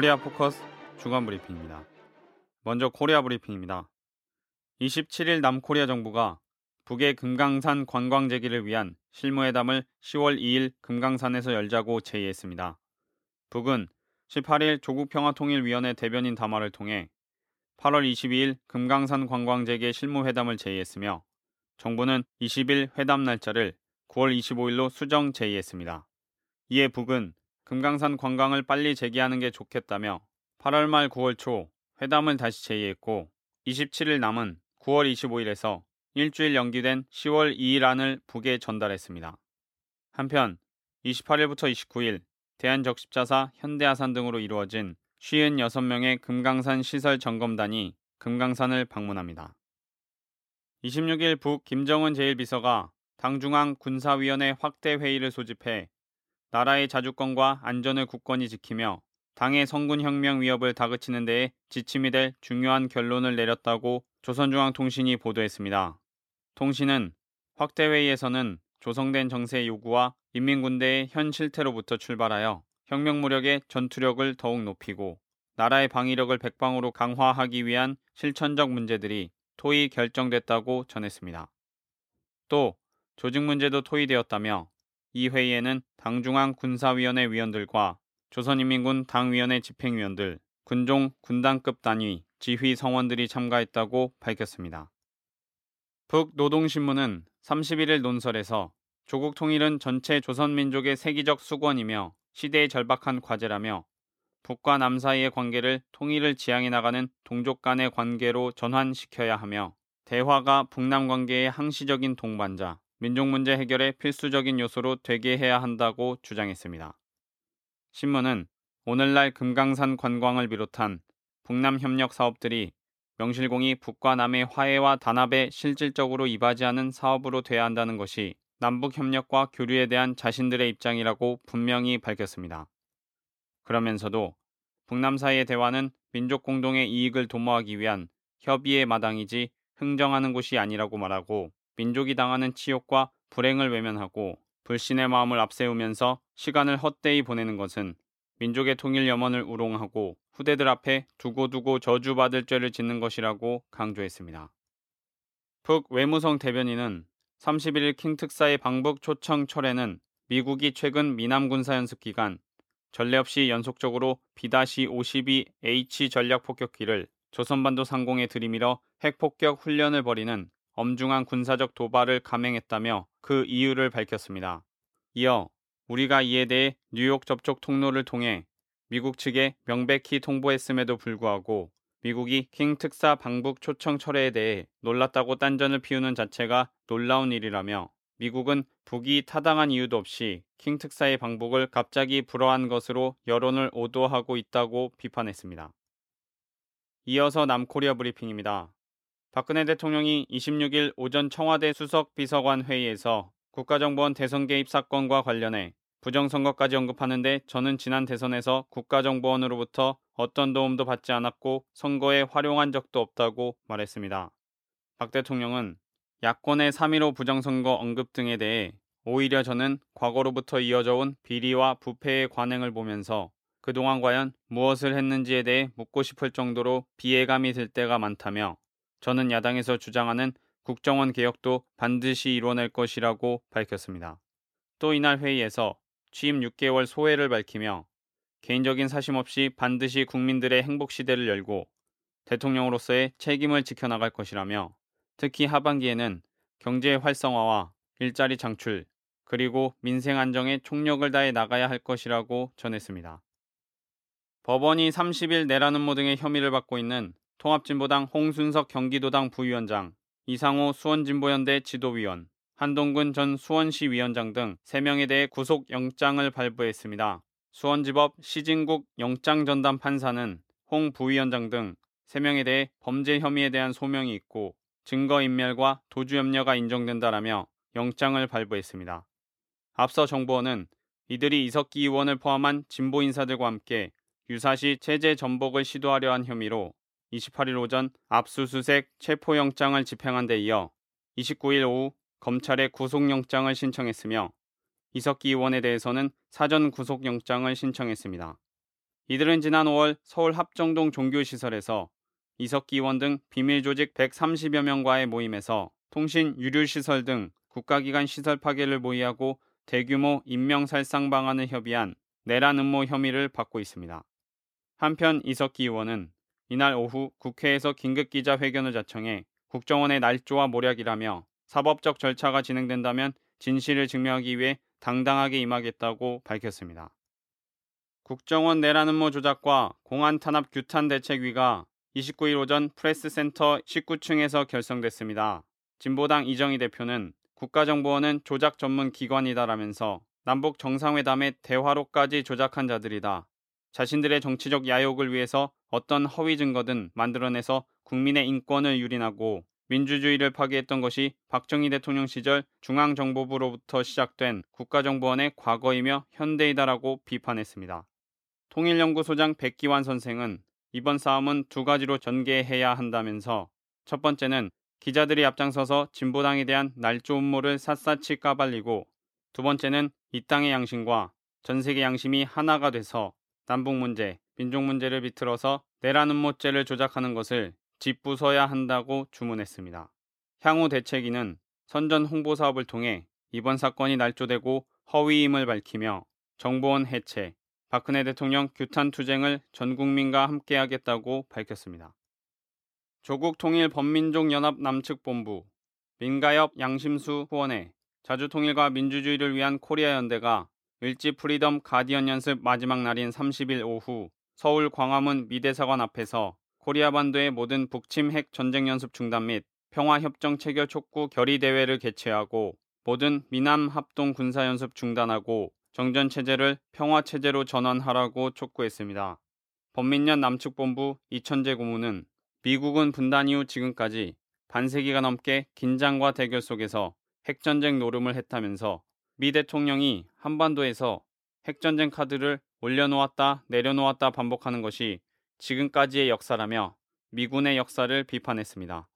코리아 포커스 주간 브리핑입니다. 먼저 코리아 브리핑입니다. 27일 남코리아 정부가 북의 금강산 관광 재개를 위한 실무회담을 10월 2일 금강산에서 열자고 제의했습니다. 북은 18일 조국평화통일위원회 대변인 담화를 통해 8월 22일 금강산 관광 재개 실무회담을 제의했으며 정부는 20일 회담 날짜를 9월 25일로 수정 제의했습니다. 이에 북은 금강산 관광을 빨리 재개하는 게 좋겠다며 8월 말 9월 초 회담을 다시 제의했고 27일 남은 9월 25일에서 일주일 연기된 10월 2일 안을 북에 전달했습니다. 한편 28일부터 29일 대한적십자사 현대아산 등으로 이루어진 56명의 금강산 시설 점검단이 금강산을 방문합니다. 26일 북 김정은 제1비서가 당중앙 군사위원회 확대 회의를 소집해 나라의 자주권과 안전을 굳건히 지키며 당의 성군혁명 위협을 다그치는 데에 지침이 될 중요한 결론을 내렸다고 조선중앙통신이 보도했습니다. 통신은 확대회의에서는 조성된 정세 요구와 인민군대의 현 실태로부터 출발하여 혁명 무력의 전투력을 더욱 높이고 나라의 방위력을 백방으로 강화하기 위한 실천적 문제들이 토의 결정됐다고 전했습니다. 또 조직 문제도 토의되었다며 이 회의에는 당중앙 군사위원회 위원들과 조선인민군 당위원회 집행위원들, 군종 군단급 단위, 지휘 성원들이 참가했다고 밝혔습니다. 북노동신문은 31일 논설에서 조국 통일은 전체 조선민족의 세기적 수권이며 시대의 절박한 과제라며 북과 남 사이의 관계를 통일을 지향해 나가는 동족 간의 관계로 전환시켜야 하며 대화가 북남 관계의 항시적인 동반자, 민족 문제 해결의 필수적인 요소로 되게 해야 한다고 주장했습니다. 신문은 오늘날 금강산 관광을 비롯한 북남 협력 사업들이 명실공히 북과 남의 화해와 단합에 실질적으로 이바지하는 사업으로 돼야 한다는 것이 남북 협력과 교류에 대한 자신들의 입장이라고 분명히 밝혔습니다. 그러면서도 북남 사이의 대화는 민족 공동의 이익을 도모하기 위한 협의의 마당이지 흥정하는 곳이 아니라고 말하고 민족이 당하는 치욕과 불행을 외면하고 불신의 마음을 앞세우면서 시간을 헛되이 보내는 것은 민족의 통일 염원을 우롱하고 후대들 앞에 두고두고 저주받을 죄를 짓는 것이라고 강조했습니다. 북 외무성 대변인은 31일 킹 특사의 방북 초청 철회는 미국이 최근 미남 군사 연습 기간 전례 없이 연속적으로 B-52H 전략 폭격기를 조선반도 상공에 들이밀어 핵폭격 훈련을 벌이는 엄중한 군사적 도발을 감행했다며 그 이유를 밝혔습니다. 이어 우리가 이에 대해 뉴욕 접촉 통로를 통해 미국 측에 명백히 통보했음에도 불구하고 미국이 킹 특사 방북 초청 철회에 대해 놀랐다고 딴전을 피우는 자체가 놀라운 일이라며 미국은 북이 타당한 이유도 없이 킹 특사의 방북을 갑자기 불허한 것으로 여론을 오도하고 있다고 비판했습니다. 이어서 남코리아 브리핑입니다. 박근혜 대통령이 26일 오전 청와대 수석 비서관 회의에서 국가정보원 대선 개입 사건과 관련해 부정선거까지 언급하는데 저는 지난 대선에서 국가정보원으로부터 어떤 도움도 받지 않았고 선거에 활용한 적도 없다고 말했습니다. 박 대통령은 야권의 3.15 부정선거 언급 등에 대해 오히려 저는 과거로부터 이어져 온 비리와 부패의 관행을 보면서 그동안 과연 무엇을 했는지에 대해 묻고 싶을 정도로 비애감이 들 때가 많다며 저는 야당에서 주장하는 국정원 개혁도 반드시 이뤄낼 것이라고 밝혔습니다. 또 이날 회의에서 취임 6개월 소회를 밝히며 개인적인 사심 없이 반드시 국민들의 행복 시대를 열고 대통령으로서의 책임을 지켜나갈 것이라며 특히 하반기에는 경제 활성화와 일자리 창출 그리고 민생 안정에 총력을 다해 나가야 할 것이라고 전했습니다. 법원이 30일 내라는 모 등의 혐의를 받고 있는 통합진보당 홍순석 경기도당 부위원장, 이상호 수원진보연대 지도위원, 한동근 전 수원시 위원장 등 3명에 대해 구속영장을 발부했습니다. 수원지법 시진국 영장전담 판사는 홍 부위원장 등 3명에 대해 범죄 혐의에 대한 소명이 있고 증거인멸과 도주염려가 인정된다라며 영장을 발부했습니다. 앞서 정부원은 이들이 이석기 의원을 포함한 진보 인사들과 함께 유사시 체제 전복을 시도하려 한 혐의로 28일 오전 압수수색 체포영장을 집행한 데 이어 29일 오후 검찰에 구속영장을 신청했으며 이석기 의원에 대해서는 사전 구속영장을 신청했습니다. 이들은 지난 5월 서울 합정동 종교시설에서 이석기 의원 등 비밀 조직 130여 명과의 모임에서 통신 유류시설 등 국가기관 시설 파괴를 모의하고 대규모 인명살상 방안을 협의한 내란 음모 혐의를 받고 있습니다. 한편 이석기 의원은 이날 오후 국회에서 긴급 기자회견을 자청해 국정원의 날조와 모략이라며 사법적 절차가 진행된다면 진실을 증명하기 위해 당당하게 임하겠다고 밝혔습니다. 국정원 내란 음모 조작과 공안 탄압 규탄 대책위가 29일 오전 프레스센터 19층에서 결성됐습니다. 진보당 이정희 대표는 국가정보원은 조작 전문 기관이다라면서 남북 정상회담의 대화로까지 조작한 자들이다. 자신들의 정치적 야욕을 위해서 어떤 허위 증거든 만들어내서 국민의 인권을 유린하고 민주주의를 파괴했던 것이 박정희 대통령 시절 중앙정보부로부터 시작된 국가정보원의 과거이며 현대이다라고 비판했습니다. 통일연구소장 백기환 선생은 이번 싸움은 두 가지로 전개해야 한다면서 첫 번째는 기자들이 앞장서서 진보당에 대한 날조 음모를 샅샅이 까발리고 두 번째는 이 땅의 양심과 전 세계 양심이 하나가 돼서 남북 문제, 민족 문제를 비틀어서 내란 음모죄를 조작하는 것을 짚부숴야 한다고 주문했습니다. 향후 대책위는 선전 홍보 사업을 통해 이번 사건이 날조되고 허위임을 밝히며 정보원 해체, 박근혜 대통령 규탄 투쟁을 전 국민과 함께하겠다고 밝혔습니다. 조국 통일 범민족 연합 남측 본부, 민가협 양심수 후원회, 자주통일과 민주주의를 위한 코리아 연대가 을지 프리덤 가디언 연습 마지막 날인 30일 오후 서울 광화문 미대사관 앞에서 코리아 반도의 모든 북침 핵 전쟁 연습 중단 및 평화협정 체결 촉구 결의 대회를 개최하고 모든 미남 합동 군사 연습 중단하고 정전 체제를 평화 체제로 전환하라고 촉구했습니다. 범민련 남측본부 이천재 고문은 미국은 분단 이후 지금까지 반세기가 넘게 긴장과 대결 속에서 핵전쟁 노름을 했다면서 미 대통령이 한반도에서 핵전쟁 카드를 올려놓았다 내려놓았다 반복하는 것이 지금까지의 역사라며 미군의 역사를 비판했습니다.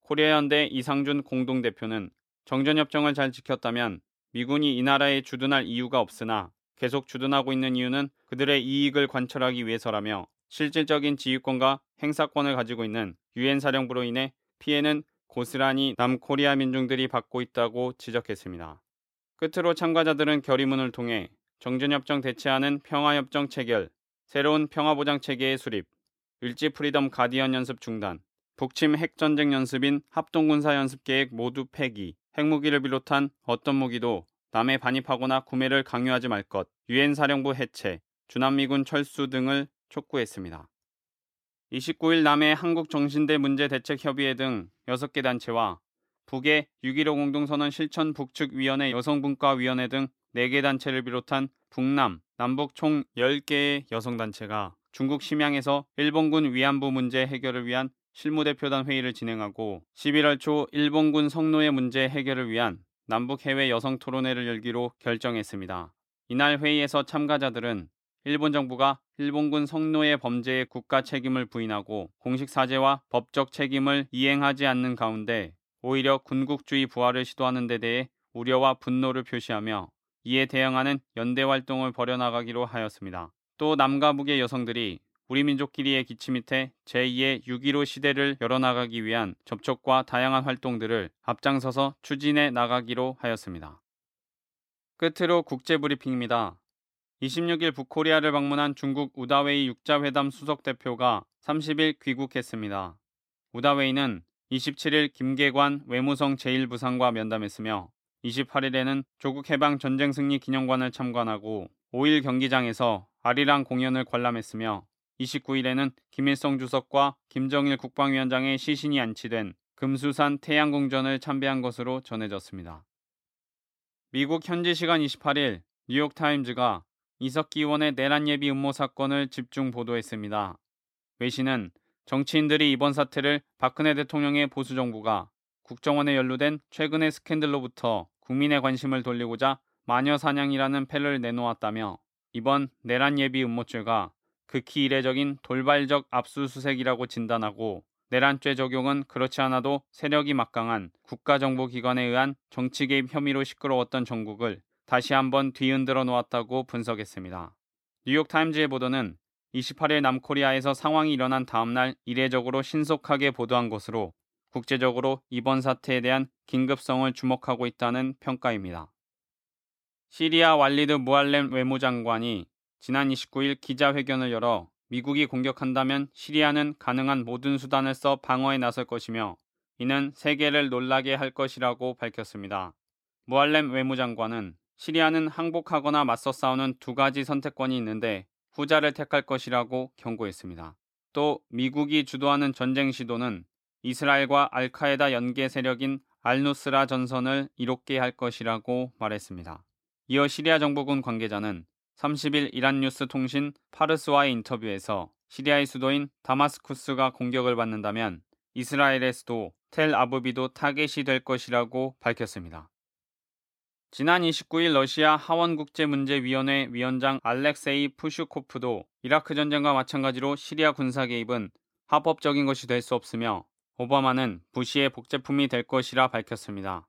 코리아 연대 이상준 공동대표는 정전협정을 잘 지켰다면 미군이 이 나라에 주둔할 이유가 없으나 계속 주둔하고 있는 이유는 그들의 이익을 관철하기 위해서라며 실질적인 지휘권과 행사권을 가지고 있는 유엔 사령부로 인해 피해는 고스란히 남코리아 민중들이 받고 있다고 지적했습니다. 끝으로 참가자들은 결의문을 통해 정전협정 대체하는 평화협정 체결, 새로운 평화보장 체계의 수립, 을지 프리덤 가디언 연습 중단, 북침 핵전쟁 연습인 합동군사 연습 계획 모두 폐기, 핵무기를 비롯한 어떤 무기도 남에 반입하거나 구매를 강요하지 말 것, 유엔 사령부 해체, 주남미군 철수 등을 촉구했습니다. 29일 남의 한국정신대 문제대책협의회 등 6개 단체와 북의 6.15 공동선언 실천 북측위원회 여성분과위원회 등 4개 단체를 비롯한 북남, 남북 총 10개의 여성단체가 중국 심양에서 일본군 위안부 문제 해결을 위한 실무대표단 회의를 진행하고 11월 초 일본군 성노예 문제 해결을 위한 남북 해외 여성 토론회를 열기로 결정했습니다. 이날 회의에서 참가자들은 일본 정부가 일본군 성노예 범죄의 국가 책임을 부인하고 공식 사죄와 법적 책임을 이행하지 않는 가운데 오히려 군국주의 부활을 시도하는 데 대해 우려와 분노를 표시하며 이에 대응하는 연대 활동을 벌여나가기로 하였습니다. 또 남과 북의 여성들이 우리 민족끼리의 기치 밑에 제2의 6.15 시대를 열어나가기 위한 접촉과 다양한 활동들을 앞장서서 추진해 나가기로 하였습니다. 끝으로 국제브리핑입니다. 26일 북코리아를 방문한 중국 우다웨이 육자회담 수석 대표가 30일 귀국했습니다. 우다웨이는 27일 김계관 외무성 제1부상과 면담했으며 28일에는 조국 해방 전쟁 승리 기념관을 참관하고 5일 경기장에서 아리랑 공연을 관람했으며 29일에는 김일성 주석과 김정일 국방위원장의 시신이 안치된 금수산 태양궁전을 참배한 것으로 전해졌습니다. 미국 현지 시간 28일 뉴욕타임즈가 이석기 의원의 내란 예비 음모 사건을 집중 보도했습니다. 외신은 정치인들이 이번 사태를 박근혜 대통령의 보수 정부가 국정원에 연루된 최근의 스캔들로부터 국민의 관심을 돌리고자 마녀 사냥이라는 패를 내놓았다며 이번 내란 예비 음모죄가 극히 이례적인 돌발적 압수수색이라고 진단하고 내란죄 적용은 그렇지 않아도 세력이 막강한 국가정보기관에 의한 정치 개입 혐의로 시끄러웠던 전국을 다시 한번 뒤흔들어 놓았다고 분석했습니다. 뉴욕타임즈의 보도는 28일 남코리아에서 상황이 일어난 다음날 이례적으로 신속하게 보도한 것으로 국제적으로 이번 사태에 대한 긴급성을 주목하고 있다는 평가입니다. 시리아 왈리드 무알렘 외무장관이 지난 29일 기자회견을 열어 미국이 공격한다면 시리아는 가능한 모든 수단을 써 방어에 나설 것이며 이는 세계를 놀라게 할 것이라고 밝혔습니다. 무알렘 외무장관은 시리아는 항복하거나 맞서 싸우는 두 가지 선택권이 있는데 후자를 택할 것이라고 경고했습니다. 또 미국이 주도하는 전쟁 시도는 이스라엘과 알카에다 연계 세력인 알누스라 전선을 이롭게 할 것이라고 말했습니다. 이어 시리아 정부군 관계자는 30일 이란 뉴스 통신 파르스와의 인터뷰에서 시리아의 수도인 다마스쿠스가 공격을 받는다면 이스라엘의 수도 텔 아부비도 타겟이 될 것이라고 밝혔습니다. 지난 29일 러시아 하원국제문제위원회 위원장 알렉세이 푸슈코프도 이라크 전쟁과 마찬가지로 시리아 군사 개입은 합법적인 것이 될 수 없으며 오바마는 부시의 복제품이 될 것이라 밝혔습니다.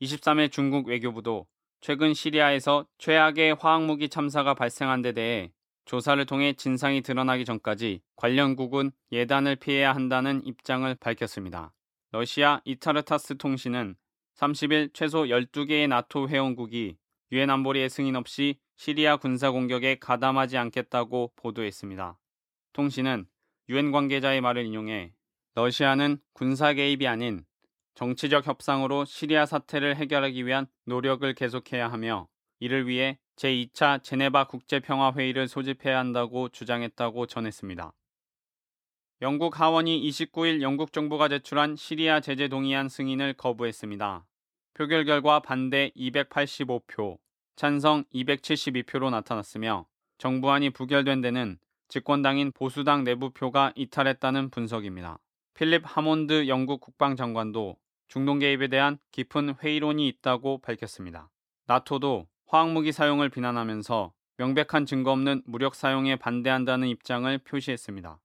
23일 중국 외교부도 최근 시리아에서 최악의 화학무기 참사가 발생한 데 대해 조사를 통해 진상이 드러나기 전까지 관련국은 예단을 피해야 한다는 입장을 밝혔습니다. 러시아 이타르타스 통신은 30일 최소 12개의 나토 회원국이 유엔 안보리의 승인 없이 시리아 군사 공격에 가담하지 않겠다고 보도했습니다. 통신은 유엔 관계자의 말을 인용해 러시아는 군사 개입이 아닌 정치적 협상으로 시리아 사태를 해결하기 위한 노력을 계속해야 하며 이를 위해 제2차 제네바 국제평화회의를 소집해야 한다고 주장했다고 전했습니다. 영국 하원이 29일 영국 정부가 제출한 시리아 제재 동의안 승인을 거부했습니다. 표결 결과 반대 285표, 찬성 272표로 나타났으며 정부안이 부결된 데는 집권당인 보수당 내부표가 이탈했다는 분석입니다. 필립 하몬드 영국 국방장관도 중동 개입에 대한 깊은 회의론이 있다고 밝혔습니다. 나토도 화학무기 사용을 비난하면서 명백한 증거 없는 무력 사용에 반대한다는 입장을 표시했습니다.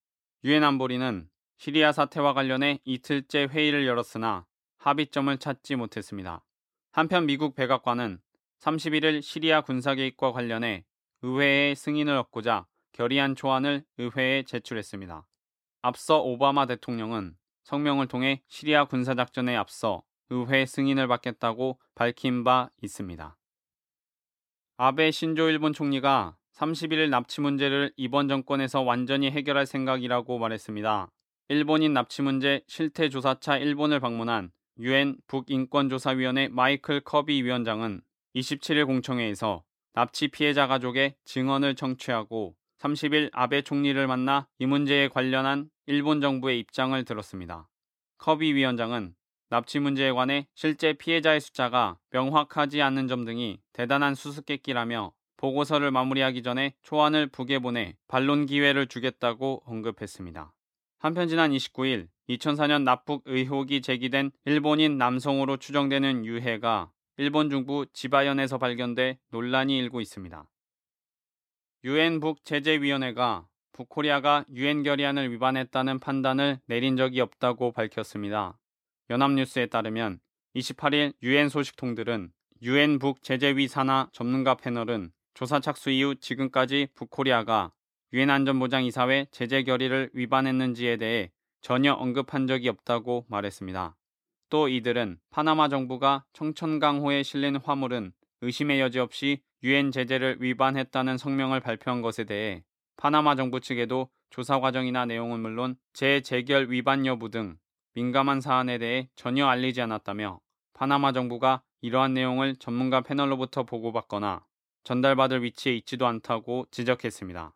유엔 안보리는 시리아 사태와 관련해 이틀째 회의를 열었으나 합의점을 찾지 못했습니다. 한편 미국 백악관은 31일 시리아 군사 개입과 관련해 의회의 승인을 얻고자 결의안 초안을 의회에 제출했습니다. 앞서 오바마 대통령은 성명을 통해 시리아 군사 작전에 앞서 의회 승인을 받겠다고 밝힌 바 있습니다. 아베 신조 일본 총리가 31일 납치 문제를 이번 정권에서 완전히 해결할 생각이라고 말했습니다. 일본인 납치 문제 실태 조사차 일본을 방문한 유엔 북인권조사위원회 마이클 커비 위원장은 27일 공청회에서 납치 피해자 가족의 증언을 청취하고 30일 아베 총리를 만나 이 문제에 관련한 일본 정부의 입장을 들었습니다. 커비 위원장은 납치 문제에 관해 실제 피해자의 숫자가 명확하지 않는 점 등이 대단한 수수께끼라며 보고서를 마무리하기 전에 초안을 북에 보내 반론 기회를 주겠다고 언급했습니다. 한편 지난 29일 2004년 납북 의혹이 제기된 일본인 남성으로 추정되는 유해가 일본 중부 지바현에서 발견돼 논란이 일고 있습니다. 유엔 북제재위원회가 북코리아가 유엔 결의안을 위반했다는 판단을 내린 적이 없다고 밝혔습니다. 연합뉴스에 따르면 28일 유엔 소식통들은 유엔 북제재위 산하 전문가 패널은 조사 착수 이후 지금까지 북코리아가 유엔 안전보장이사회 제재 결의를 위반했는지에 대해 전혀 언급한 적이 없다고 말했습니다. 또 이들은 파나마 정부가 청천강호에 실린 화물은 의심의 여지 없이 유엔 제재를 위반했다는 성명을 발표한 것에 대해 파나마 정부 측에도 조사 과정이나 내용은 물론 재재결 위반 여부 등 민감한 사안에 대해 전혀 알리지 않았다며 파나마 정부가 이러한 내용을 전문가 패널로부터 보고받거나 전달받을 위치에 있지도 않다고 지적했습니다.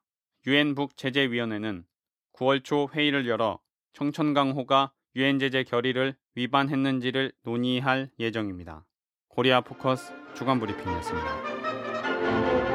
유엔 북제재위원회는 9월 초 회의를 열어 청천강호가 유엔 제재 결의를 위반했는지를 논의할 예정입니다. 코리아 포커스 주간 브리핑이었습니다.